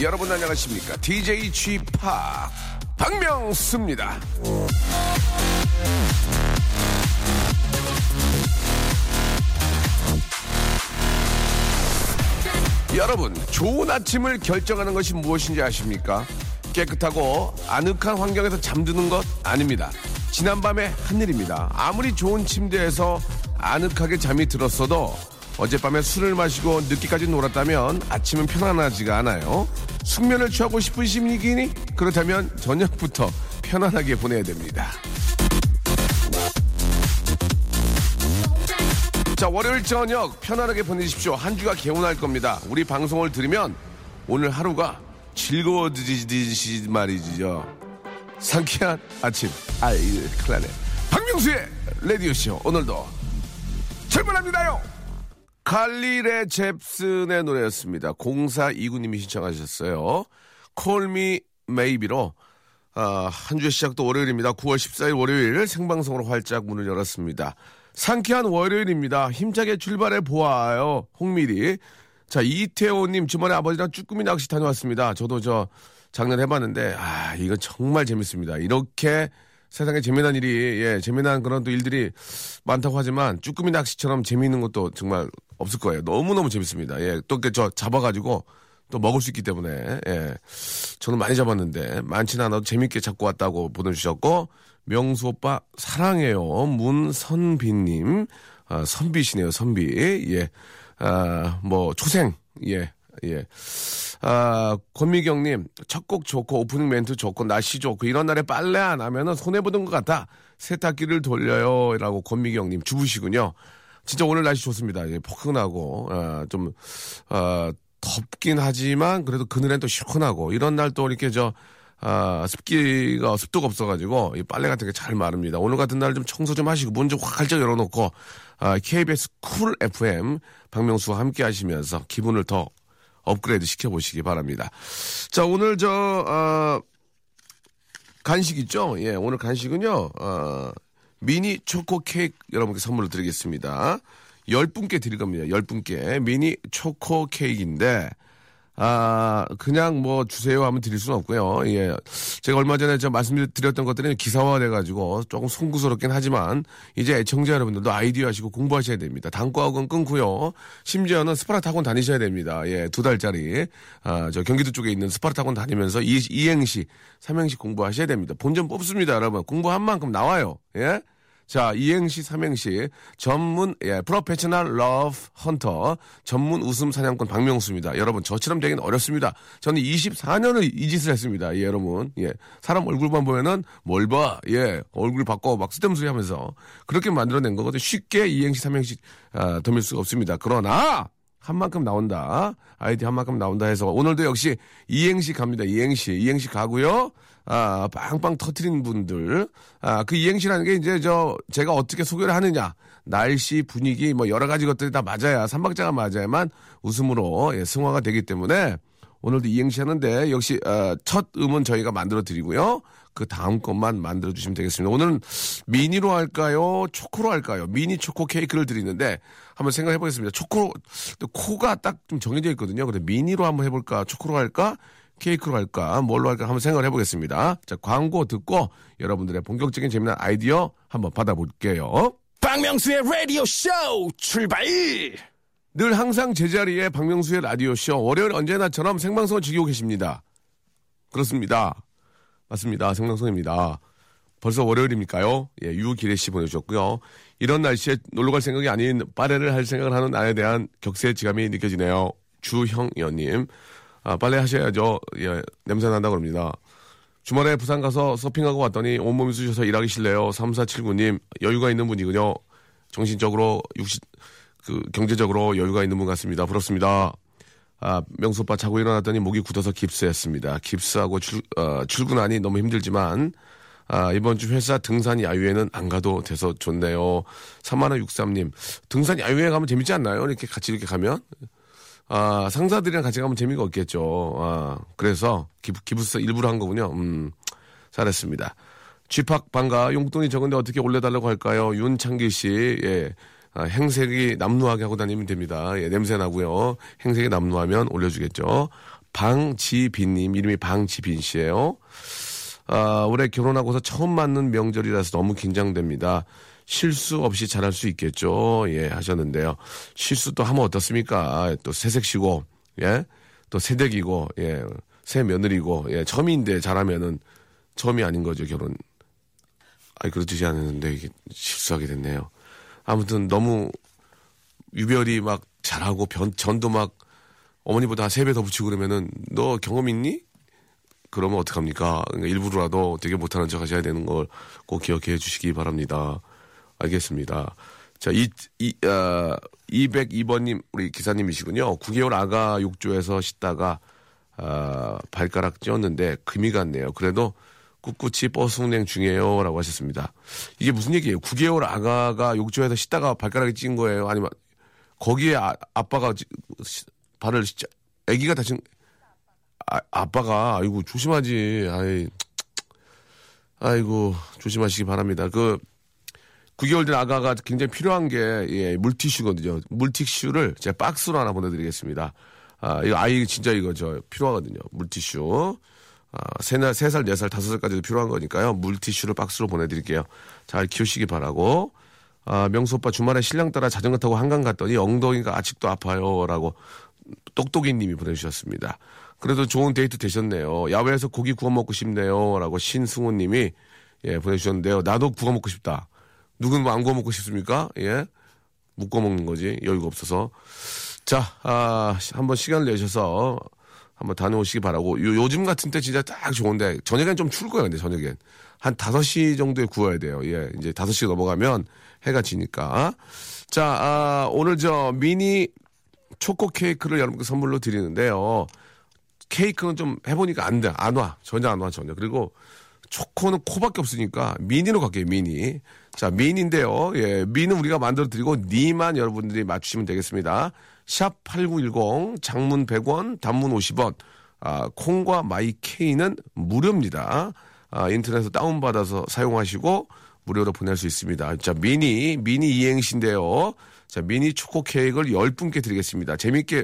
여러분 안녕하십니까? DJ g p 박명수입니다. 여러분, 좋은 아침을 결정하는 것이 무엇인지 아십니까? 깨끗하고 아늑한 환경에서 잠드는 것 아닙니다. 지난밤의 한일입니다. 아무리 좋은 침대에서 아늑하게 잠이 들었어도 어젯밤에 술을 마시고 늦게까지 놀았다면 아침은 편안하지가 않아요. 숙면을 취하고 싶으십니까? 그렇다면 저녁부터 편안하게 보내야 됩니다. 자, 월요일 저녁 편안하게 보내십시오. 한 주가 개운할 겁니다. 우리 방송을 들으면 오늘 하루가 즐거워지듯이 말이죠. 상쾌한 아침. 아이, 나네. 박명수의 라디오쇼. 오늘도 출발합니다요! 칼리레 잽슨의 노래였습니다. 0429님이 신청하셨어요. 콜미 메이비로 아, 한 주의 시작도 월요일입니다. 9월 14일 월요일 생방송으로 활짝 문을 열었습니다. 상쾌한 월요일입니다. 힘차게 출발해 보아요. 홍미리. 자, 이태호님 주말에 아버지랑 쭈꾸미 낚시 다녀왔습니다. 저도 저 작년 해봤는데, 아, 이거 정말 재밌습니다. 이렇게 세상에 재미난 일이, 예, 재미난 그런 또 일들이 많다고 하지만 쭈꾸미 낚시처럼 재미있는 것도 정말 없을 거예요. 너무너무 재밌습니다. 예, 또 이렇게 저 잡아가지고 또 먹을 수 있기 때문에, 예. 저는 많이 잡았는데, 많지는 않아도 재밌게 잡고 왔다고 보내주셨고, 명수 오빠 사랑해요. 문선비님, 아, 선비시네요, 선비. 예. 아, 뭐, 초생. 예, 예. 아, 권미경님, 첫 곡 좋고, 오프닝 멘트 좋고, 날씨 좋고, 이런 날에 빨래 안 하면은 손해보는 것 같아. 세탁기를 돌려요. 라고 권미경님, 주부시군요. 진짜 오늘 날씨 좋습니다. 예, 포근하고, 아, 좀, 아, 덥긴 하지만, 그래도 그늘엔 또 시원하고, 이런 날 또 이렇게 저, 아, 습기가, 습도가 없어가지고, 이 빨래 같은 게 잘 마릅니다. 오늘 같은 날 좀 청소 좀 하시고, 문 좀 활짝 열어놓고, 아, KBS 쿨 FM 박명수와 함께 하시면서 기분을 더 업그레이드 시켜보시기 바랍니다. 자, 오늘 저, 아, 간식 있죠? 예, 오늘 간식은요, 아, 미니 초코 케이크 여러분께 선물로 드리겠습니다. 열 분께 드릴 겁니다. 열 분께 미니 초코 케이크인데, 아, 그냥 뭐 주세요 하면 드릴 수는 없고요. 예. 제가 얼마 전에 저 말씀드렸던 것들은 기사화 돼가지고 조금 송구스럽긴 하지만 이제 애청자 여러분들도 아이디어 하시고 공부하셔야 됩니다. 단과학은 끊고요. 심지어는 스파르타 학원 다니셔야 됩니다. 예, 두 달짜리. 아, 저 경기도 쪽에 있는 스파르타 학원 다니면서 이, 이행시, 삼행시 공부하셔야 됩니다. 본전 뽑습니다, 여러분. 공부한 만큼 나와요. 예? 자, 이행시, 삼행시, 전문, 예, professional love hunter, 전문 웃음 사냥꾼 박명수입니다. 여러분, 저처럼 되기는 어렵습니다. 저는 24년을 이 짓을 했습니다. 예, 여러분. 예. 사람 얼굴만 보면은 뭘 봐. 예. 얼굴 바꿔 막 쓰담 소리 하면서 그렇게 만들어낸 거거든요. 쉽게 이행시, 삼행시, 아, 덤일 수가 없습니다. 그러나, 한 만큼 나온다. 아이디 한 만큼 나온다 해서 오늘도 역시 이행시 갑니다. 이행시. 이행시 가고요. 아, 빵빵 터트린 분들. 아, 그 이행시라는 게 이제 저 제가 어떻게 소개를 하느냐. 날씨, 분위기 뭐 여러 가지 것들이 다 맞아야 삼박자가 맞아야만 웃음으로 예, 승화가 되기 때문에 오늘도 이행시 하는데 역시 어, 첫 음은 저희가 만들어 드리고요. 그 다음 것만 만들어 주시면 되겠습니다. 오늘은 미니로 할까요? 초코로 할까요? 미니 초코 케이크를 드리는데 한번 생각해 보겠습니다. 초코 또 코가 딱 좀 정해져 있거든요. 근데 미니로 한번 해볼까? 초코로 할까? 케이크로 할까? 뭘로 할까? 한번 생각을 해보겠습니다. 자, 광고 듣고 여러분들의 본격적인 재미난 아이디어 한번 받아볼게요. 박명수의 라디오 쇼 출발! 늘 항상 제자리에 박명수의 라디오 쇼 월요일 언제나처럼 생방송을 즐기고 계십니다. 그렇습니다. 맞습니다. 생방송입니다. 벌써 월요일입니까요? 예, 유기래 씨 보내주셨고요. 이런 날씨에 놀러 갈 생각이 아닌 빨래를 할 생각을 하는 나에 대한 격세 지감이 느껴지네요. 주형연님. 아, 빨래 하셔야죠. 예, 냄새 난다 그럽니다. 주말에 부산 가서 서핑하고 왔더니 온몸이 쑤셔서 일하기 싫네요. 3479님, 여유가 있는 분이군요. 정신적으로, 육신, 그, 경제적으로 여유가 있는 분 같습니다. 부럽습니다. 아, 명수 오빠 자고 일어났더니 목이 굳어서 깁스했습니다. 깁스하고 출, 어, 출근하니 너무 힘들지만, 아, 이번 주 회사 등산 야유회는 안 가도 돼서 좋네요. 3163님, 등산 야유회 가면 재밌지 않나요? 이렇게 같이 이렇게 가면? 아, 상사들이랑 같이 가면 재미가 없겠죠. 아, 그래서 기부, 기부서 일부러 한 거군요. 음, 잘했습니다. 쥐팍 반가 용돈이 적은데 어떻게 올려달라고 할까요? 윤창기 씨, 예. 아, 행색이 남루하게 하고 다니면 됩니다. 예, 냄새 나고요. 행색이 남루하면 올려주겠죠. 방지빈님, 이름이 방지빈 씨예요 아, 올해 결혼하고서 처음 맞는 명절이라서 너무 긴장됩니다. 실수 없이 잘할 수 있겠죠. 예, 하셨는데요. 실수 또 하면 어떻습니까? 또 새색시고, 예, 또 새댁이고, 예, 새 며느리고, 예, 처음인데 잘하면은 처음이 아닌 거죠, 결혼. 아니, 그렇지 않았는데, 이게 실수하게 됐네요. 아무튼 너무 유별이 막 잘하고 변, 전도 막 어머니보다 세배더 붙이고 그러면은 너 경험 있니? 그러면 어떡합니까? 그러니까 일부러라도 되게 못하는 척 하셔야 되는 걸 꼭 기억해 주시기 바랍니다. 알겠습니다. 자, 이, 이, 어, 202번님, 우리 기사님이시군요. 9개월 아가 욕조에서 씻다가, 아, 발가락 찧었는데 금이 갔네요. 그래도 꿋꿋이 버스 운행 중이에요. 라고 하셨습니다. 이게 무슨 얘기예요? 9개월 아가가 욕조에서 씻다가 발가락이 찐 거예요? 아니면 거기에 아, 아빠가 발을 씻자, 아기가 다친, 아, 아빠가, 아이고, 조심하지. 아이, 아이고, 조심하시기 바랍니다. 그, 9개월 된 아가가 굉장히 필요한 게, 예, 물티슈거든요. 물티슈를 제가 박스로 하나 보내드리겠습니다. 아, 이거 아이 진짜 이거 저 필요하거든요. 물티슈. 아, 세 날, 세 살, 네 살, 다섯 살까지도 필요한 거니까요. 물티슈를 박스로 보내드릴게요. 잘 키우시기 바라고. 아, 명수 오빠 주말에 신랑 따라 자전거 타고 한강 갔더니 엉덩이가 아직도 아파요. 라고 똑똑이 님이 보내주셨습니다. 그래도 좋은 데이트 되셨네요. 야외에서 고기 구워 먹고 싶네요. 라고 신승호 님이 예, 보내주셨는데요. 나도 구워 먹고 싶다. 누군 뭐안 구워 먹고 싶습니까? 예. 못 구워 먹는 거지. 여유가 없어서. 자, 아, 시- 한번 시간을 내셔서 한번 다녀오시기 바라고. 요, 요즘 같은 때 진짜 딱 좋은데, 저녁엔 좀 추울 거예요, 근데 저녁엔. 한 5시 정도에 구워야 돼요. 예, 이제 5시 넘어가면 해가 지니까. 자, 아, 오늘 저 미니 초코 케이크를 여러분께 선물로 드리는데요. 케이크는 좀 해보니까 안 돼. 안 와. 전혀 안 와, 전혀. 그리고 초코는 코밖에 없으니까 미니로 갈게요, 미니. 자, 미니인데요. 예, 미는 우리가 만들어 드리고 니만 여러분들이 맞추시면 되겠습니다. 샵 8910 장문 100원, 단문 50원. 아, 콩과 마이케이는 무료입니다. 아, 인터넷에서 다운받아서 사용하시고 무료로 보낼 수 있습니다. 자, 미니, 미니 이행시인데요. 자, 미니 초코 케이크를 10분께 드리겠습니다. 재밌게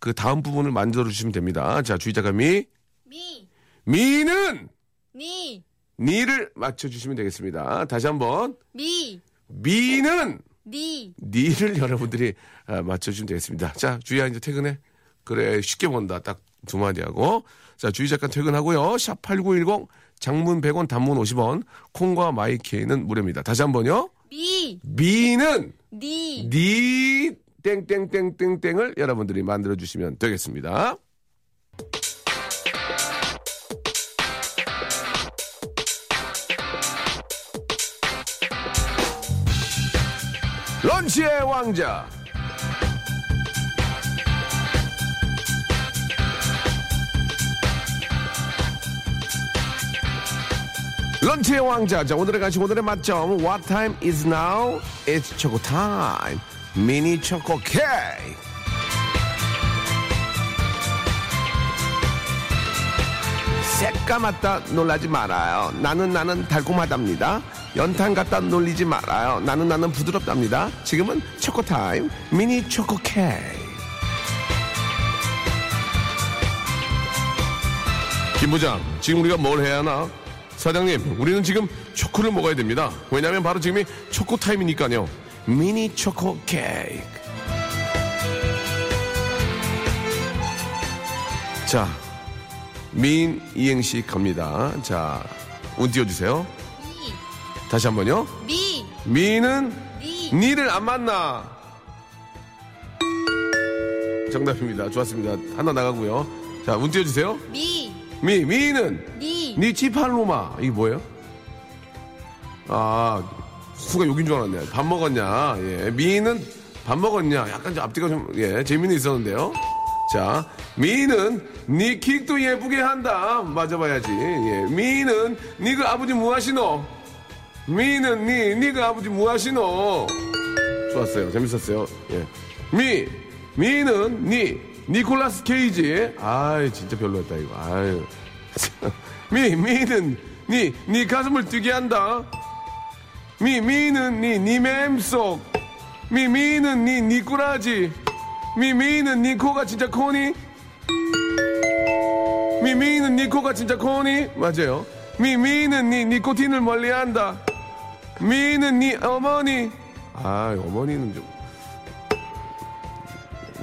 그 다음 부분을 만들어 주시면 됩니다. 자, 주의자가 미, 미, 미는 니, 니를 맞춰주시면 되겠습니다. 다시 한번 미, 미는 니. 니를 여러분들이 아, 맞춰주시면 되겠습니다. 자, 주희야 이제 퇴근해. 그래 쉽게 본다. 딱 두 마디 하고 자 주희 작가 퇴근하고요. 샵 #8910 장문 100원, 단문 50원, 콩과 마이케이는 무료입니다. 다시 한번요. 미, 미는 니. 니 땡땡땡땡땡을 여러분들이 만들어 주시면 되겠습니다. 런치의 왕자. 런치의 왕자. 자, 오늘의 간식, 오늘의 맛점. What time is now? It's time. 미니 초코 케이크. 새까맣다 놀라지 말아요. 나는 나는 달콤하답니다. 연탄 같다 놀리지 말아요. 나는 나는 부드럽답니다. 지금은 초코 타임. 미니 초코 케이크. 김 부장, 지금 우리가 뭘 해야 하나? 사장님, 우리는 지금 초코를 먹어야 됩니다. 왜냐하면 바로 지금이 초코 타임이니까요. 미니 초코 케이크. 자, 민 이행시 갑니다. 자, 운 띄워주세요. 미, 다시 한 번요. 미, 미는 니. 니를 안 만나. 정답입니다. 좋았습니다. 하나 나가고요. 자, 운 띄워주세요. 미, 미, 미는 니. 니 치팔로마. 이게 뭐예요? 아, 수가 욕인 줄 알았네. 밥 먹었냐. 예. 미는 밥 먹었냐. 약간 좀 앞뒤가 좀, 예, 재미는 있었는데요. 자, 미는 니 킥도 예쁘게 한다. 맞아봐야지. 예. 미는 니그 아버지 무하시노? 미는 니, 니그 아버지 무하시노? 좋았어요. 재밌었어요. 예. 미, 미는 니, 니콜라스 케이지. 아이, 진짜 별로였다, 이거. 아유. 미, 미는, 니, 니 가슴을 뛰게 한다. 미, 미는, 니, 니 맴 속. 미, 미는, 니, 니 꾸라지. 미, 미는, 니 코가 진짜 코니? 미, 미는, 니 코가 진짜 코니? 맞아요. 미, 미는, 니, 니코틴을 멀리 한다. 미는, 니 어머니. 아, 어머니는 좀.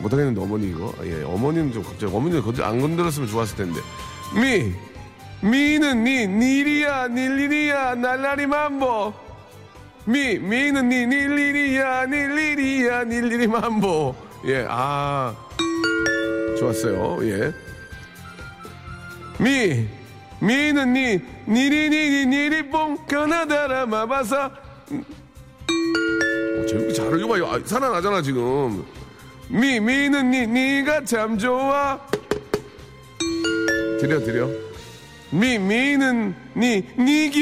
못하겠는데 어머니 이거? 예 어머니는 좀 갑자기 어머니는 거안 건드렸으면 좋았을 텐데. 미 미는 니 니리야 닐리리야 날라리 만보. 미 미는 니 닐리리야 닐리리야 닐리리 만보. 예 아 좋았어요. 예. 미 미는 니 니리니니 니리뽕 가나다라 마바사. 어, 재밌게 잘 이거 봐요. 아, 살아나잖아 지금. 미 미는 니 니가 참 좋아. 드려 드려. 미 미는 니 니규.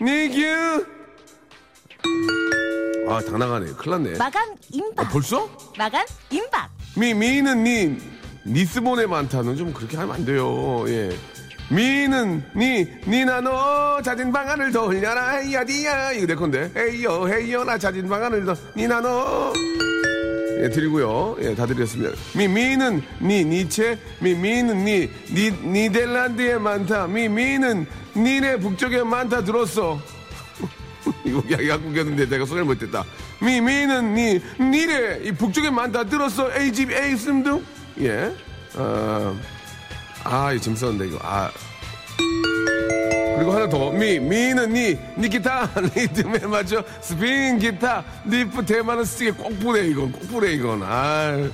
니규. 아 다 나가네. 큰일 났네. 마감 아, 임박. 벌써? 마감 임박. 미 미는 니 니스본에 많다는 좀 그렇게 하면 안 돼요. 예 미는 니 니나 너 자진 방안을 돌려라 야디야 이거 내 건데 헤이요 헤이요 나 자진 방안을 더 니나 너 예, 드리고요. 예, 다 드렸습니다. 미, 미는 니, 니체, 미, 미는 니, 니, 니델란드에 많다. 미, 미는 니네 북쪽에 많다 들었어. 이거 야- 약국이었는데 내가 소개를 못했다. 미, 미는 니, 니네 이 북쪽에 많다 들었어. A 집 A 씀둥? 예. 어, 아, 이거 재밌었는데, 이거. 아. 그리고 하나 더. 미, 미는 니, 니 기타, 리듬에 맞춰, 스핀 기타, 리프 대만은 스틱에 꼭 부래, 이건. 꼭 부래, 이건. 아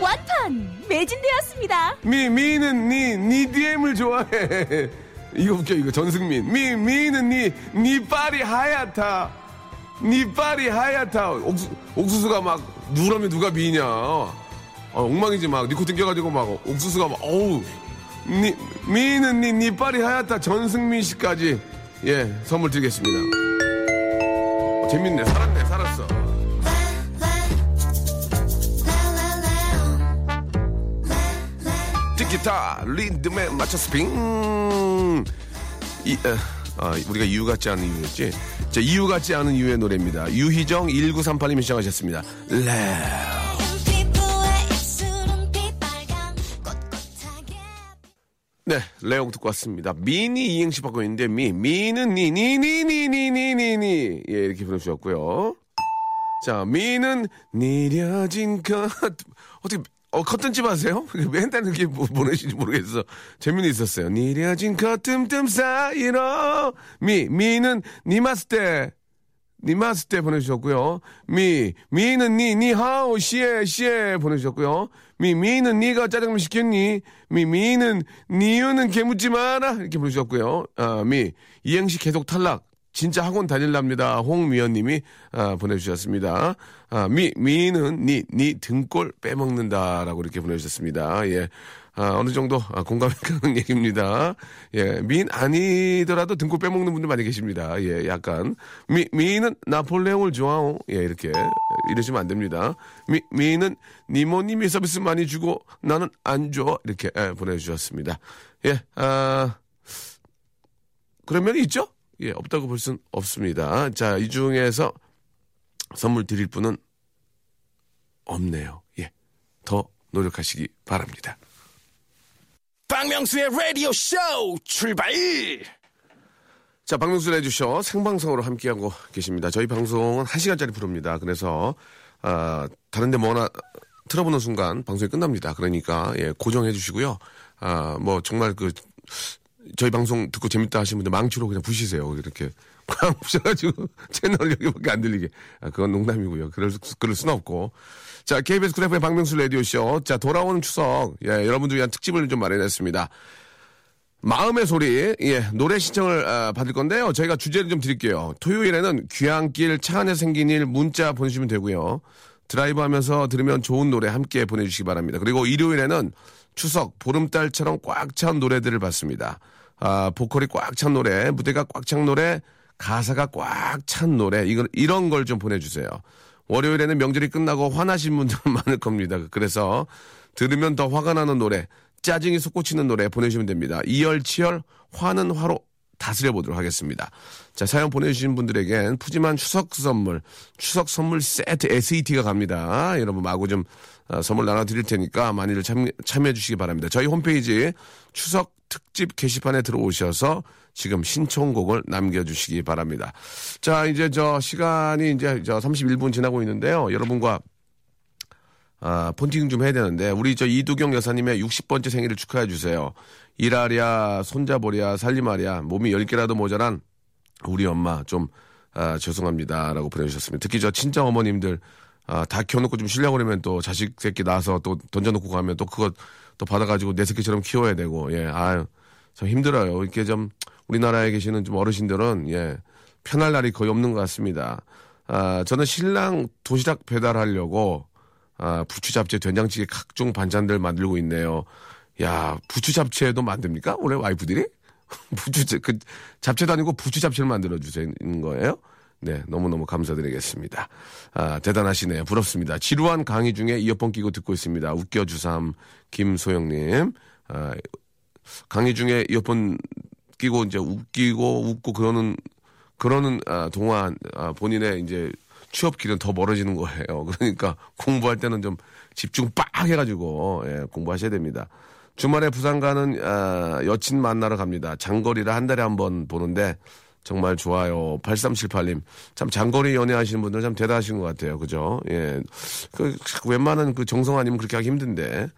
완판 매진되었습니다. 미, 미는 니, 니 DM을 좋아해. 이거 웃겨, 이거. 전승민. 미, 미는 니, 니 빨이 하얗다. 니 빨이 하얗다. 옥수, 옥수수가 막, 누라면 누가 미냐. 아, 엉망이지, 막. 니코틴 껴가지고 막, 옥수수가 막, 어우. 니, 미는 니, 니 빨이 하얗다. 전승민 씨까지. 예, 선물 드리겠습니다. 어, 재밌네. 살았네, 살았어. 티키타 리듬에 맞춰 스핑 이, 어, 아, 우리가 이유 같지 않은 이유였지 자 이유 같지 않은 이유의 노래입니다 유희정 1938님이 시작하셨습니다 레 네, 레옹 듣고 왔습니다. 미니 이행시 받고 있는데, 미, 미는 니, 니, 니, 니, 니, 니, 니, 니. 예, 이렇게 보내주셨고요. 자, 미는 니려진 것. 어떻게, 어, 커튼집 하세요? 맨날 이렇게 뭐 보내시는지 모르겠어. 재미는 있었어요. 니려진 것 틈틈 사이로. 미, 미는 니 마스테. 니마스테 보내주셨고요. 미, 미는 니, 니하오, 시에, 시에 보내주셨고요. 미, 미는 니가 짜장면 시켰니? 미, 미는 니유는 개묻지 마라. 이렇게 보내주셨고요. 아, 미, 이행시 계속 탈락. 진짜 학원 다닐랍니다. 홍미연님이 아, 보내주셨습니다. 아, 미, 미는 니, 니 등골 빼먹는다라고 이렇게 보내주셨습니다. 예. 아, 어느 정도 아, 공감이 가는 얘기입니다. 예, 미인 아니더라도 등골 빼먹는 분들 많이 계십니다. 예, 약간 미 미인은 나폴레옹을 좋아하오. 예, 이렇게 이러시면 안 됩니다. 미 미인은 니모님이 서비스 많이 주고 나는 안 줘. 이렇게 예, 보내주셨습니다. 예, 아 그런 면이 있죠? 예, 없다고 볼순 없습니다. 자, 이 중에서 선물 드릴 분은 없네요. 예, 더 노력하시기 바랍니다. 박명수의 라디오 쇼 출발! 자, 박명수 레디쇼 생방송으로 함께하고 계십니다. 저희 방송은 1시간짜리 프로입니다. 그래서, 아, 다른 데 뭐 하나 틀어보는 순간 방송이 끝납니다. 그러니까, 예, 고정해 주시고요. 아, 뭐, 정말 그, 저희 방송 듣고 재밌다 하시는 분들 망치로 그냥 부시세요. 이렇게. 꽝 부셔가지고 채널 여기밖에 안 들리게. 아, 그건 농담이고요. 그럴, 수- 그럴 순 없고. 자, KBS 그래프의 박명수 라디오쇼. 자, 돌아오는 추석. 예, 여러분들 위한 특집을 좀 마련했습니다. 마음의 소리, 예, 노래 신청을 아, 받을 건데요. 저희가 주제를 좀 드릴게요. 토요일에는 귀향길 차 안에 생긴 일 문자 보내주시면 되고요. 드라이브 하면서 들으면 좋은 노래 함께 보내주시기 바랍니다. 그리고 일요일에는 추석, 보름달처럼 꽉 찬 노래들을 받습니다. 아, 보컬이 꽉 찬 노래, 무대가 꽉 찬 노래, 가사가 꽉 찬 노래, 이걸, 이런 걸 좀 보내주세요. 월요일에는 명절이 끝나고 화나신 분들 많을 겁니다. 그래서 들으면 더 화가 나는 노래, 짜증이 솟구치는 노래 보내주시면 됩니다. 이열치열 화는 화로 다스려 보도록 하겠습니다. 자, 사연 보내주신 분들에겐 푸짐한 추석 선물, 추석 선물 세트 SET가 갑니다. 여러분 마구 좀 어, 선물 나눠드릴 테니까 많이들 참, 참여해 주시기 바랍니다. 저희 홈페이지 추석 특집 게시판에 들어오셔서 지금 신청곡을 남겨주시기 바랍니다. 자, 이제 저 시간이 이제 저 31분 지나고 있는데요. 여러분과 아, 폰팅 좀 해야 되는데, 우리 저 이두경 여사님의 60번째 생일을 축하해 주세요. 일하랴, 손자보랴, 살림하랴, 몸이 10개라도 모자란 우리 엄마 좀, 아, 죄송합니다. 라고 보내주셨습니다. 특히 저 친정 어머님들, 아, 다 키워놓고 좀 쉬려고 그러면 또 자식 새끼 낳아서 또 던져놓고 가면 또 그거 또 받아가지고 내 새끼처럼 키워야 되고, 예, 아유, 참 힘들어요. 이렇게 좀 우리나라에 계시는 좀 어르신들은, 예, 편할 날이 거의 없는 것 같습니다. 아, 저는 신랑 도시락 배달하려고 아, 부추 잡채, 된장찌개 각종 반찬들 만들고 있네요. 야, 부추 잡채도 만듭니까? 올해 와이프들이? 부추, 그, 잡채도 아니고 부추 잡채를 만들어 주시는 거예요? 네, 너무너무 감사드리겠습니다. 아, 대단하시네요. 부럽습니다. 지루한 강의 중에 이어폰 끼고 듣고 있습니다. 웃겨주삼, 김소영님. 아, 강의 중에 이어폰 끼고 이제 웃기고 웃고 그러는, 그러는, 아, 동안, 아, 본인의 이제 취업 길은 더 멀어지는 거예요. 그러니까 공부할 때는 좀 집중 빡 해가지고 예, 공부하셔야 됩니다. 주말에 부산 가는 아, 여친 만나러 갑니다. 장거리를 한 달에 한 번 보는데 정말 좋아요. 8378님. 참 장거리 연애하시는 분들 참 대단하신 것 같아요. 그죠? 예. 그, 웬만한 그 정성 아니면 그렇게 하기 힘든데.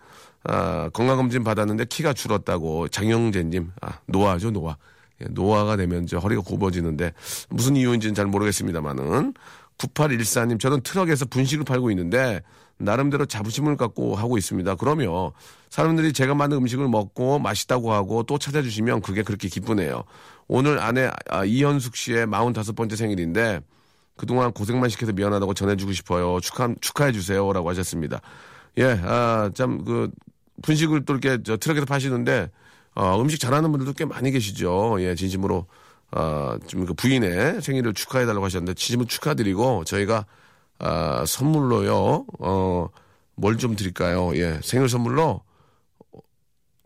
아, 건강검진 받았는데 키가 줄었다고 장영재님. 아, 노화죠, 노화. 예, 노화가 되면 이제 허리가 굽어지는데 무슨 이유인지는 잘 모르겠습니다만은 9814님 저는 트럭에서 분식을 팔고 있는데 나름대로 자부심을 갖고 하고 있습니다. 그러면 사람들이 제가 만든 음식을 먹고 맛있다고 하고 또 찾아주시면 그게 그렇게 기쁘네요. 오늘 아내 아, 이현숙 씨의 45번째 생일인데 그동안 고생만 시켜서 미안하다고 전해주고 싶어요. 축하, 축하해주세요. 라고 하셨습니다. 예, 아, 참, 그, 분식을 또 이렇게 저 트럭에서 파시는데, 어, 음식 잘하는 분들도 꽤 많이 계시죠. 예, 진심으로, 어, 좀그 부인의 생일을 축하해달라고 하셨는데, 진심으로 축하드리고, 저희가, 아, 선물로요, 어, 뭘 좀 드릴까요? 예, 생일 선물로,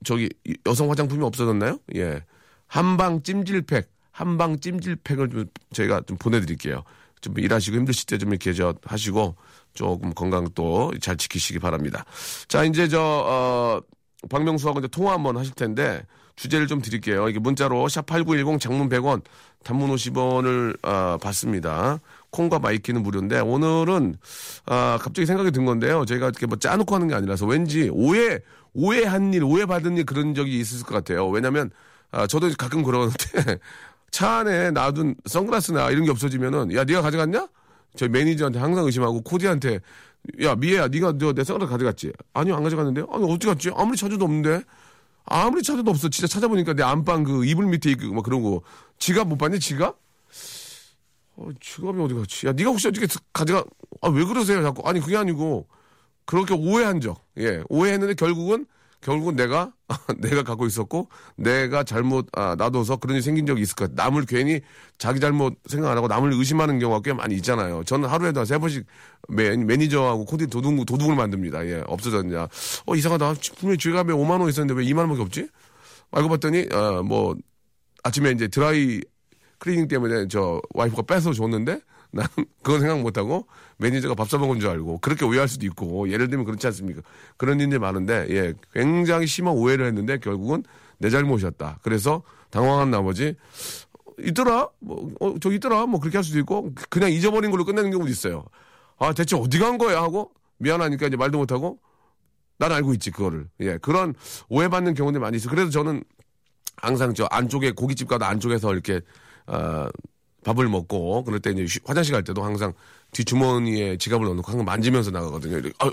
저기, 여성 화장품이 없어졌나요? 예. 한방 찜질팩, 한방 찜질팩을 좀 저희가 좀 보내드릴게요. 좀 일하시고 힘드실 때 좀 이렇게 저 하시고 조금 건강 또 잘 지키시기 바랍니다. 자, 이제 저, 어, 박명수하고 이제 통화 한번 하실 텐데 주제를 좀 드릴게요. 이게 문자로 샵8910 장문 100원, 단문 50원을 아, 받습니다. 콩과 마이K는 무료인데 오늘은 아, 갑자기 생각이 든 건데요. 저희가 이렇게 뭐 짜놓고 하는 게 아니라서 왠지 오해 오해한 일, 오해받은 일 그런 적이 있을 것 같아요. 왜냐면 아, 저도 가끔 그러는데 차 안에 놔둔 선글라스나 이런 게 없어지면은 야 네가 가져갔냐? 저희 매니저한테 항상 의심하고 코디한테 야 미애야 네가 너내 선글라스 가져갔지? 아니요 안 가져갔는데요. 아니 어디 갔지? 아무리 찾아도 없는데 아무리 찾아도 없어. 진짜 찾아보니까 내 안방 그 이불 밑에 있고 막 그런 거 지갑 못 봤니 지갑? 어, 지갑이 어디 갔지? 야 네가 혹시 어떻게 가져가? 아 왜 그러세요 자꾸? 아니 그게 아니고 그렇게 오해한 적, 예 오해했는데 결국은 결국은 내가 내가 갖고 있었고 내가 잘못 아, 놔둬서 그런 일이 생긴 적이 있을 것 같아. 남을 괜히 자기 잘못 생각 안 하고 남을 의심하는 경우가 꽤 많이 있잖아요. 저는 하루에도 한 세 번씩 매, 매니저하고 코디 도둑 도둑을 만듭니다. 예 없어졌냐? 어 이상하다. 분명히 지갑에 5만 원 있었는데 왜 2만 원밖에 없지? 알고 봤더니 어 뭐 아침에 이제 드라이 클리닝 때문에 저 와이프가 뺏어 줬는데 나는 그건 생각 못하고 매니저가 밥 사먹은 줄 알고 그렇게 오해할 수도 있고 예를 들면 그렇지 않습니까? 그런 일들이 많은데 예 굉장히 심한 오해를 했는데 결국은 내 잘못이었다. 그래서 당황한 나머지 있더라 뭐 저 있더라 뭐 그렇게 할 수도 있고 그냥 잊어버린 걸로 끝내는 경우도 있어요. 아 대체 어디 간 거야 하고 미안하니까 이제 말도 못하고 난 알고 있지 그거를 예 그런 오해받는 경우들이 많이 있어. 요 그래서 저는 항상 저 안쪽에 고깃집 가도 안쪽에서 이렇게 어, 밥을 먹고 그럴 때 이제 휴- 화장실 갈 때도 항상 뒤 주머니에 지갑을 넣어놓고 항상 만지면서 나가거든요. 이렇게, 아유,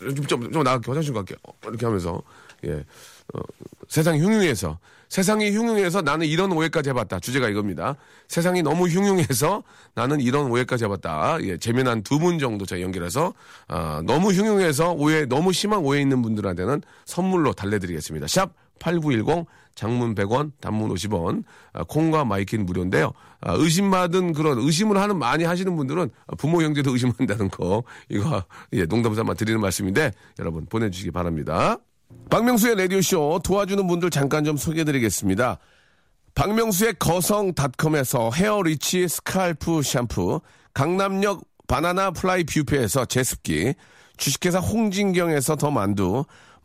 좀, 좀, 좀 나갈게 화장실 갈게 어, 이렇게 하면서 예 어, 세상이 흉흉해서 세상이 흉흉해서 나는 이런 오해까지 해봤다 주제가 이겁니다. 세상이 너무 흉흉해서 나는 이런 오해까지 해봤다. 예 재미난 두 분 정도 제가 연결해서 아, 너무 흉흉해서 오해 너무 심한 오해 있는 분들한테는 선물로 달래드리겠습니다. 샵 8910 장문 100원, 단문 50원, 아, 콩과 마이킹 무료인데요. 아, 의심받은 그런 의심을 하는 많이 하시는 분들은 부모 형제도 의심한다는 거 이거 예, 농담 삼아 드리는 말씀인데 여러분 보내주시기 바랍니다. 박명수의 라디오 쇼 도와주는 분들 잠깐 좀 소개해드리겠습니다. 박명수의 거성닷컴에서 헤어리치 스칼프 샴푸, 강남역 바나나 플라이 뷰페에서 제습기, 주식회사 홍진경에서 더 만두,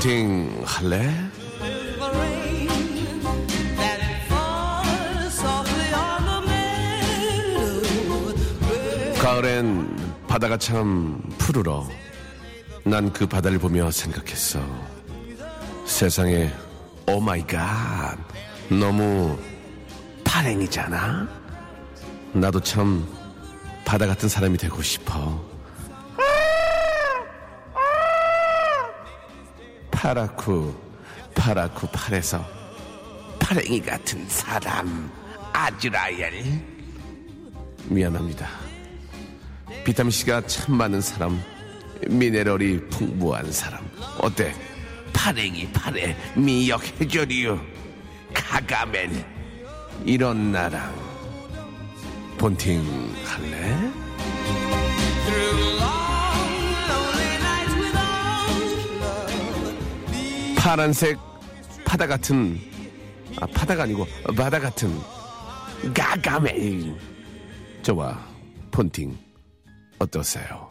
폰팅 할래? 가을엔 바다가 참 푸르러. 난 그 바다를 보며 생각했어. 세상에, oh my god. 너무 파랭이잖아? 나도 참 바다 같은 사람이 되고 싶어. 파라쿠, 파라쿠 팔에서 파랭이 같은 사람, 아즈라엘. 미안합니다. 비타민C가 참 많은 사람, 미네랄이 풍부한 사람. 어때? 파랭이 팔에 미역 해조류, 가가멜. 이런 나랑 본팅 할래? 파란색 파다 같은 아 파다가 아니고 바다 같은 가가멜 저와 폰팅 어떠세요?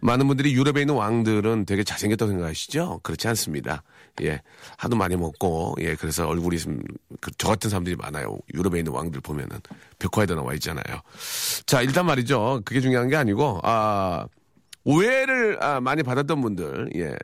많은 분들이 유럽에 있는 왕들은 되게 잘생겼다고 생각하시죠? 그렇지 않습니다. 예. 하도 많이 먹고, 예. 그래서 얼굴이 좀, 그, 저 같은 사람들이 많아요. 유럽에 있는 왕들 보면은. 벽화에도 나와 있잖아요. 자, 일단 말이죠. 그게 중요한 게 아니고, 아, 오해를 아, 많이 받았던 분들, 예.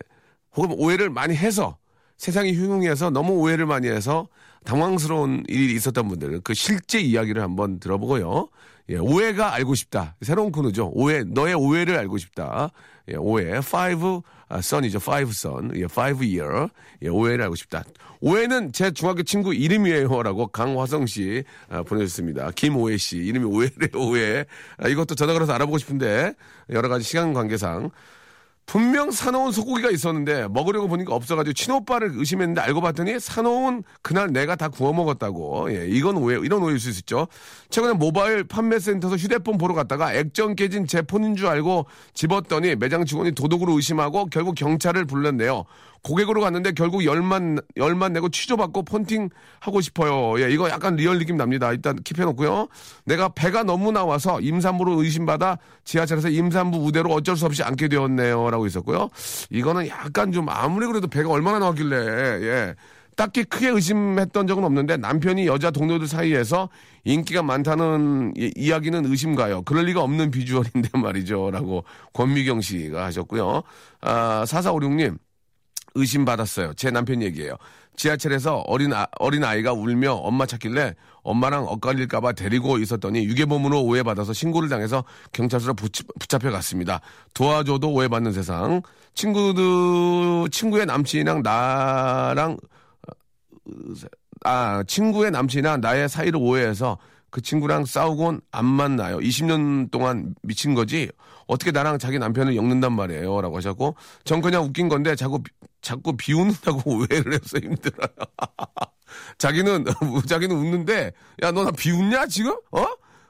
혹은 오해를 많이 해서 세상이 흉흉해서 너무 오해를 많이 해서 당황스러운 일이 있었던 분들 그 실제 이야기를 한번 들어보고요. 예, 오해가 알고 싶다. 새로운 코너죠. 오해, 너의 오해를 알고 싶다. 예, 오해. five 아, son이죠. five son. 예, five year. 예, 오해를 알고 싶다. 오해는 제 중학교 친구 이름이에요 라고 강화성 씨 아, 보내주셨습니다. 김오해 씨 이름이 오해래 오해. 아, 이것도 전화 걸어서 알아보고 싶은데 여러 가지 시간 관계상 분명 사놓은 소고기가 있었는데 먹으려고 보니까 없어가지고 친오빠를 의심했는데 알고 봤더니 사놓은 그날 내가 다 구워 먹었다고. 예, 이건 오해, 이런 오해일 수 있죠. 최근에 모바일 판매센터에서 휴대폰 보러 갔다가 액정 깨진 제 폰인 줄 알고 집었더니 매장 직원이 도둑으로 의심하고 결국 경찰을 불렀네요. 고객으로 갔는데 결국 열만 열만 내고 취조받고 폰팅 하고 싶어요. 예, 이거 약간 리얼 느낌 납니다. 일단 keep해 놓고요. 내가 배가 너무 나와서 임산부로 의심받아 지하철에서 임산부 우대로 어쩔 수 없이 앉게 되었네요라고 있었고요. 이거는 약간 좀 아무리 그래도 배가 얼마나 나왔길래 예. 딱히 크게 의심했던 적은 없는데 남편이 여자 동료들 사이에서 인기가 많다는 이- 이야기는 의심가요. 그럴 리가 없는 비주얼인데 말이죠. 라고 권미경 씨가 하셨고요. 아, 4456님. 의심받았어요. 제 남편 얘기예요. 지하철에서 어린, 아, 어린 아이가 울며 엄마 찾길래 엄마랑 엇갈릴까봐 데리고 있었더니 유괴범으로 오해받아서 신고를 당해서 경찰서로 붙, 붙잡혀 갔습니다. 도와줘도 오해받는 세상. 친구들, 친구의 남친이랑 나랑, 아, 친구의 남친이랑 나의 사이를 오해해서 그 친구랑 싸우곤 안 만나요. 20년 동안 미친 거지. 어떻게 나랑 자기 남편을 엮는단 말이에요. 라고 하셨고, 전 그냥 웃긴 건데 자꾸 비- 자꾸 비웃는다고 오해를 해서 힘들어요. 자기는, 자기는 웃는데, 야, 너 나 비웃냐, 지금? 어?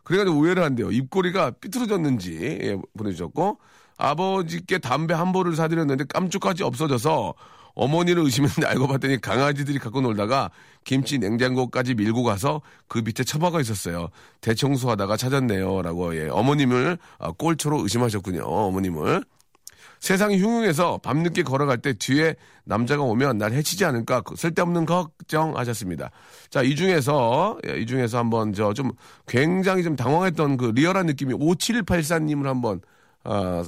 그래가지고 오해를 한대요. 입꼬리가 삐뚤어졌는지, 예, 보내주셨고, 아버지께 담배 한 보를 사드렸는데 깜짝까지 없어져서 어머니를 의심했는데 알고 봤더니 강아지들이 갖고 놀다가 김치 냉장고까지 밀고 가서 그 밑에 처박아 있었어요. 대청소하다가 찾았네요. 라고, 예, 어머님을 아, 꼴초로 의심하셨군요. 어머님을. 세상이 흉흉해서 밤늦게 걸어갈 때 뒤에 남자가 오면 날 해치지 않을까 그 쓸데없는 걱정하셨습니다. 자, 이 중에서 예, 이 중에서 한번 저 좀 굉장히 좀 당황했던 그 리얼한 느낌이 5784님을 한번 아,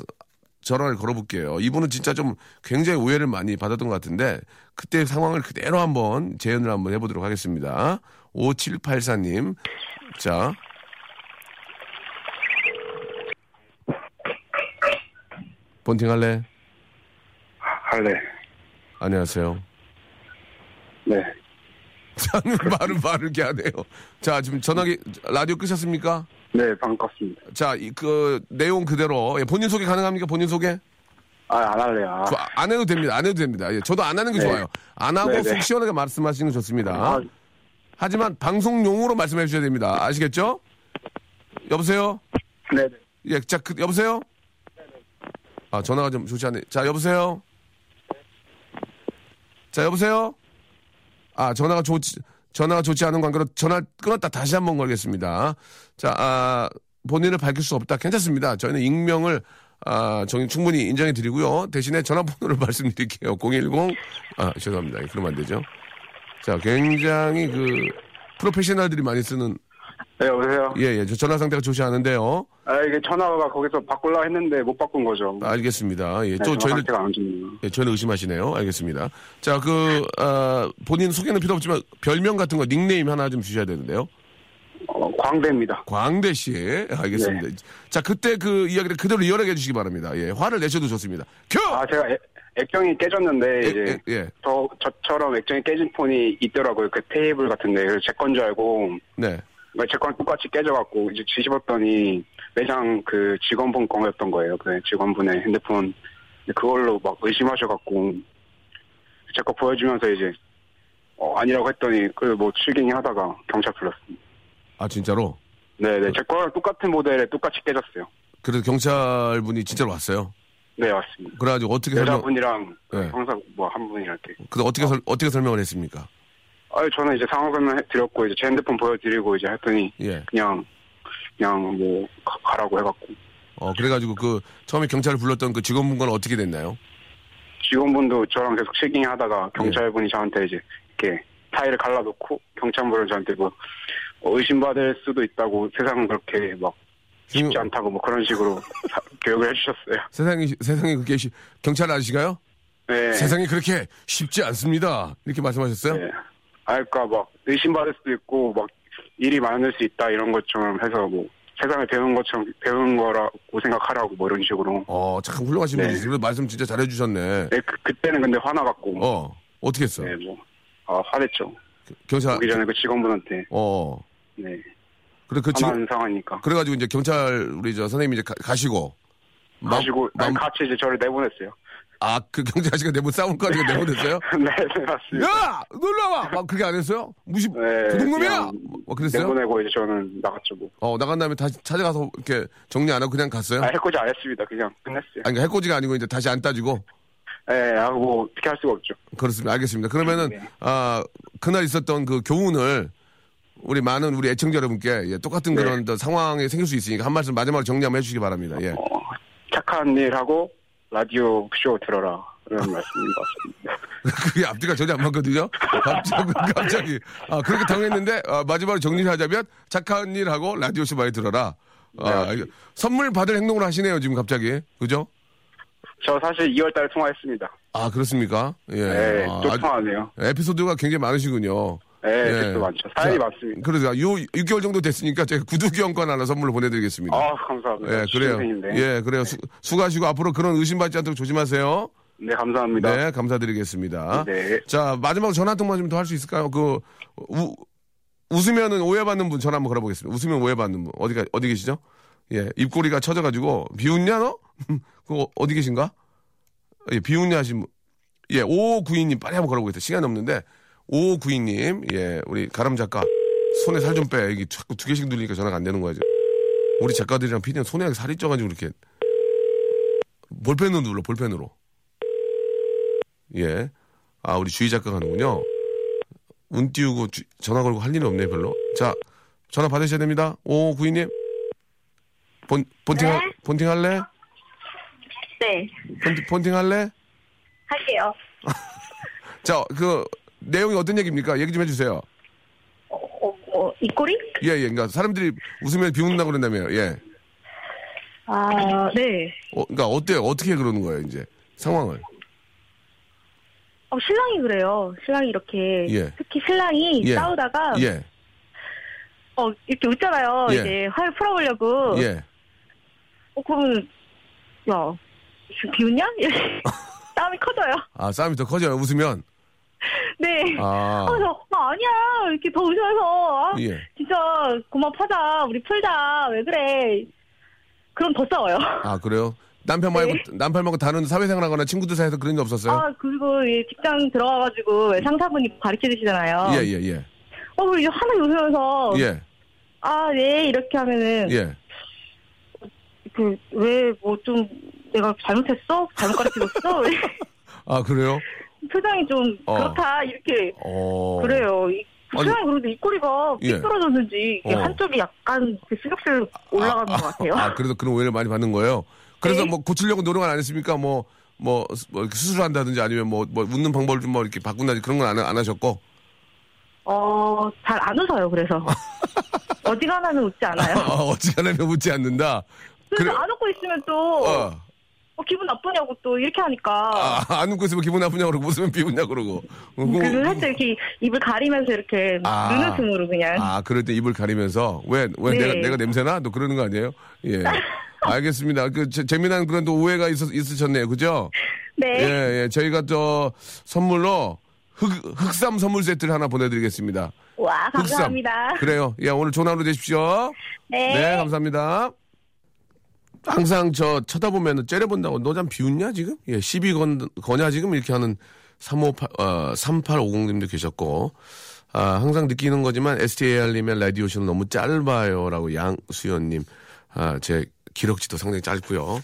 전화를 걸어볼게요. 이분은 진짜 좀 굉장히 오해를 많이 받았던 것 같은데 그때 상황을 그대로 한번 재연을 한번 해보도록 하겠습니다. 5784님. 자. 본팅 할래? 할래. 안녕하세요. 네. 말을 이렇게 하네요. 자, 지금 전화기 라디오 끄셨습니까? 네, 반갑습니다. 자, 이 그 내용 그대로 예, 본인 소개 가능합니까? 본인 소개? 아, 안 할래요. 아, 저, 안 해도 됩니다. 안 해도 됩니다. 예, 저도 안 하는 게 네. 좋아요. 안 하고 네, 속 네. 시원하게 말씀하시는 게 좋습니다. 아, 하지만 방송용으로 말씀해 주셔야 됩니다. 아시겠죠? 여보세요? 네, 네. 예, 자, 그, 여보세요? 아, 전화가 좀 좋지 않네. 자, 여보세요? 자, 여보세요? 아, 전화가 좋지, 전화가 좋지 않은 관계로 전화 끊었다 다시 한번 걸겠습니다. 자, 아, 본인을 밝힐 수 없다. 괜찮습니다. 저희는 익명을, 아, 저희 충분히 인정해 드리고요. 대신에 전화번호를 말씀드릴게요. 010, 아, 죄송합니다. 그러면 안 되죠. 자, 굉장히 그, 프로페셔널들이 많이 쓰는, 네, 여보세요? 예, 예, 저 전화 상태가 좋지 않은데요. 아, 이게 전화가 거기서 바꾸려고 했는데 못 바꾼 거죠. 알겠습니다. 예, 네, 또 저희는. 예, 저는 의심하시네요. 알겠습니다. 자, 그, 아, 본인 소개는 필요 없지만 별명 같은 거 닉네임 하나 좀 주셔야 되는데요. 어, 광대입니다. 광대 씨. 알겠습니다. 네. 자, 그때 그 이야기를 그대로 이어가게 해주시기 바랍니다. 예, 화를 내셔도 좋습니다. 큐! 아, 제가 애, 액정이 깨졌는데, 예, 이제, 예, 예. 저, 저처럼 액정이 깨진 폰이 있더라고요. 그 테이블 같은데. 그래서 제건 줄 알고, 네. 제건 똑같이 깨져갖고, 이제 뒤집었더니, 매장 그 직원분 거였던 거예요. 그 직원분의 핸드폰. 그걸로 막 의심하셔갖고, 제거 보여주면서 이제, 어, 아니라고 했더니, 그뭐 출갱이 하다가 경찰 불렀습니다. 아, 진짜로? 네네, 제 거랑 똑같은 모델에 똑같이 깨졌어요. 그래서 경찰분이 진짜로 왔어요. 네, 맞습니다. 그래가지고 어떻게 설명, 여자분이랑 네. 항상 뭐한 분이 이렇게. 그 어떻게 설, 어떻게 설명을 했습니까? 아, 저는 이제 상황 설명드렸고 이제 제 핸드폰 보여드리고 이제 했더니 예. 그냥 그냥 뭐 가- 가라고 해갖고 어, 그래가지고 그 처음에 경찰을 불렀던 그 직원분과는 어떻게 됐나요? 직원분도 저랑 계속 실갱이 하다가 예. 경찰분이 저한테 이제 이렇게 타일을 갈라놓고 경찰분은 저한테 뭐 어, 의심받을 수도 있다고 세상은 그렇게 막 쉽지 않다고 뭐 그런 식으로 사- 교육을 해주셨어요. 세상이, 세상이 그렇게, 쉬- 경찰 아저씨가요? 네. 세상이 그렇게 쉽지 않습니다. 이렇게 말씀하셨어요? 네. 아, 그니까 막 의심받을 수도 있고 막 일이 많을 수 있다 이런 것처럼 해서 뭐 세상을 배운 것처럼 배운 거라고 생각하라고 뭐 이런 식으로. 어, 참 훌륭하신 네. 분이세요. 말씀 진짜 잘해주셨네. 네, 그, 그때는 근데 화나갖고. 어, 어떻게 했어? 네, 뭐. 아, 화냈죠. 경찰, 오기 전에 그 직원분한테. 어, 네. 그래, 그 지금, 화나는 상황이니까. 그래가지고 이제 경찰, 우리 저 선생님이 이제 가, 시고 가지고, 아니, 같이 이제 저를 내보냈어요. 아, 그 경찰 아저씨가 내보 싸울 거 아니까 내보냈어요? 네, 네, 맞습니다. 야! 놀러 와! 막 그렇게 안 했어요? 무시, 네, 도둑놈이야! 뭐 그랬어요? 내보내고 이제 저는 나갔죠, 뭐. 어, 나간 다음에 다시 찾아가서 이렇게 정리 안 하고 그냥 갔어요? 아, 해코지 안 했습니다. 그냥 끝냈어요. 아니, 그러니까 해코지가 아니고 이제 다시 안 따지고? 네, 아, 뭐, 어떻게 할 수가 없죠. 그렇습니다. 알겠습니다. 그러면은, 네. 아, 그날 있었던 그 교훈을 우리 많은 우리 애청자 여러분께 예, 똑같은 네. 그런 또 상황이 생길 수 있으니까 한 말씀 마지막으로 정리 한번 해주시기 바랍니다. 예. 어, 착한 일 하고 라디오 쇼 들어라. 그런 말씀인 것 같습니다. 그게 앞뒤가 전혀 안 맞거든요. 갑자기, 갑자기. 아, 그렇게 당했는데, 아, 마지막으로 정리를 하자면, 착한 일 하고 라디오쇼 많이 들어라. 아, 네. 선물 받을 행동을 하시네요, 지금 갑자기. 그죠? 저 사실 2월 달에 통화했습니다. 아, 그렇습니까? 예. 네, 아, 또 아주- 통화하네요. 에피소드가 굉장히 많으시군요. 네, 예. 에피소드 많죠. 사연이 자, 많습니다. 그래서 요 6개월 정도 됐으니까 제가 구두 교환권 하나 선물로 보내드리겠습니다. 아, 감사합니다. 예, 그래요. 신생인데. 예, 그래요. 수, 수고하시고 앞으로 그런 의심받지 않도록 조심하세요. 네, 감사합니다. 네, 감사드리겠습니다. 네. 자, 마지막으로 전화 한 통만 좀더 할 수 있을까요? 그, 우, 웃으면은 오해받는 분 전화 한번 걸어보겠습니다. 웃으면 오해받는 분. 어디가, 어디 계시죠? 예, 입꼬리가 쳐져가지고, 비웃냐, 너? 그거 어디 계신가? 예, 비웃냐 하신 분. 예, 5592님 빨리 한번 걸어보겠습니다. 시간이 없는데 5592님 예, 우리 가람 작가 손에 살 좀 빼. 이게 자꾸 두 개씩 누르니까 전화가 안 되는 거야 지금. 우리 작가들이랑 PD는 손에 살이 쪄가지고 이렇게 볼펜으로 눌러 볼펜으로. 예. 아 우리 주희 작가가 하는군요. 운 띄우고 주- 전화 걸고 할 일은 없네 별로. 자 전화 받으셔야 됩니다. 5592님. 본 본팅 할- 본팅 할래? 네, 본팅, 본팅 할래? 할게요. 자, 그 내용이 어떤 얘기입니까? 얘기 좀 해주세요. 어, 어, 어, 입꼬리? 예, 예. 그러니까 사람들이 웃으면 비웃는다 그런다며요. 예. 아, 네. 어, 그러니까 어때요? 어떻게 그러는 거예요, 이제 상황을? 어, 신랑이 그래요. 신랑이 이렇게 예. 특히 신랑이 예. 싸우다가 예, 어 이렇게 웃잖아요. 예. 이제 화를 풀어보려고. 예. 어 그러면 야 지금 비웃냐? 싸움이 커져요. 아 싸움이 더 커져요. 웃으면. 네. 아, 아, 저, 아, 아니야. 이렇게 더 웃으면서. 아, 예. 진짜, 파자. 우리 풀자. 왜 그래. 그럼 더 싸워요. 아 그래요? 남편 말고 남편 말고 다른 사회생활하거나 친구들 사이에서 그런 적 없었어요? 네. 아, 그리고 이 직장 들어가가지고 왜 상사분이 가르쳐 주시잖아요. 예, 예, 예, 어, 그리고 하나 웃으면서. 예, 아, 네. 이렇게 하면은. 예. 그, 왜, 뭐 좀, 내가 잘못했어? 잘못 가르쳐줬어? 왜 아 그래요? 표정이 좀, 어. 그렇다. 이렇게. 어. 그래요. 이, 아니, 표정이 그런데 입꼬리가 예. 삐뚤어졌는지 어. 한쪽이 약간 슬쩍슬 올라가는 것 같아요. 아, 그래서 그런 오해를 많이 받는 거예요. 그래서 네. 뭐 고치려고 노력은 안 했습니까? 뭐, 뭐, 뭐 수술한다든지 아니면 뭐, 뭐 웃는 방법을 좀 뭐 이렇게 바꾼다든지 그런 건안 안 하셨고. 어, 잘 안 웃어요, 그래서. 어지간하면 웃지 않아요. 아, 어지간하면 웃지 않는다. 그래서 그래. 안 웃고 있으면 또, 어. 어, 기분 나쁘냐고 또 이렇게 하니까. 아, 안 웃고 있으면 기분 나쁘냐 그러고 웃으면 비웃냐 그러고. 어, 그래서 살짝 이렇게 입을 가리면서 이렇게 아. 눈웃음으로 그냥. 아, 그럴 때 입을 가리면서 왜, 왜 네. 내가, 내가 냄새나? 너 그러는 거 아니에요? 예. 알겠습니다. 그, 재- 재미난 그런 또 오해가 있, 있으셨네요. 그죠? 네. 예, 예. 저희가 저 선물로 흑, 흑삼 선물 세트를 하나 보내드리겠습니다. 와, 감사합니다. 흑삼. 그래요. 예, 오늘 좋은 하루 되십시오. 네. 네, 감사합니다. 항상 저 쳐다보면 째려본다고 너좀 비웃냐 지금? 예, 시비 건, 거냐 지금? 이렇게 하는 358, 어, 3850님도 계셨고, 아, 항상 느끼는 거지만 STAR님의 라디오쇼는 너무 짧아요. 라고 양수연님, 아, 제 기록지도 상당히 짧고요.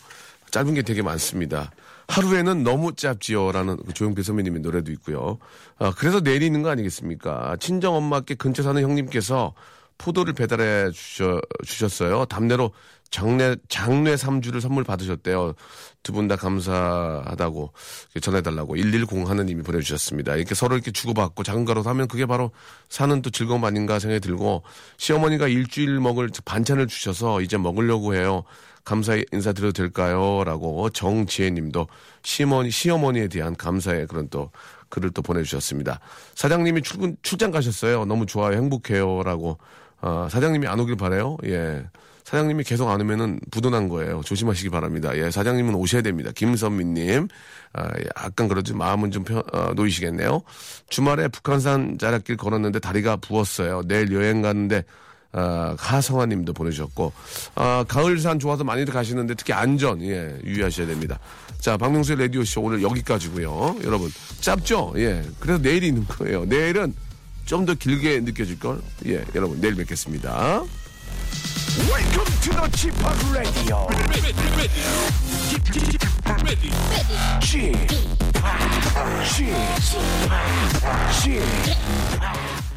짧은 게 되게 많습니다. 하루에는 너무 짧지요 라는 그 조용필 선배님의 노래도 있고요. 아, 그래서 내리는 거 아니겠습니까? 친정 엄마께 근처 사는 형님께서 포도를 배달해 주셔, 주셨어요. 답례로 장례, 장례 3주를 선물 받으셨대요. 두 분 다 감사하다고 전해달라고 110 하느님이 보내주셨습니다. 이렇게 서로 이렇게 주고받고 작은 거라도 하면 그게 바로 사는 또 즐거움 아닌가 생각이 들고 시어머니가 일주일 먹을 반찬을 주셔서 이제 먹으려고 해요. 감사 인사드려도 될까요? 라고 정지혜 님도 시어머니, 시어머니에 대한 감사의 그런 또 글을 또 보내주셨습니다. 사장님이 출근, 출장 가셨어요. 너무 좋아요. 행복해요. 라고. 어, 사장님이 안 오길 바래요 예. 사장님이 계속 안 오면은 부도난 거예요. 조심하시기 바랍니다. 예, 사장님은 오셔야 됩니다. 김선미님. 아, 약간 그러지 마음은 좀 편, 어, 놓이시겠네요. 주말에 북한산 자락길 걸었는데 다리가 부었어요. 내일 여행 가는데 아, 하성아 님도 보내주셨고, 아, 가을산 좋아서 많이들 가시는데 특히 안전, 예, 유의하셔야 됩니다. 자, 박명수의 라디오 쇼 오늘 여기까지고요 여러분, 짧죠? 예. 그래서 내일이 있는 거예요. 내일은 좀 더 길게 느껴질 걸? 예, 여러분, 내일 뵙겠습니다. Welcome to the Chip Radio. Chip, Chip, Chip,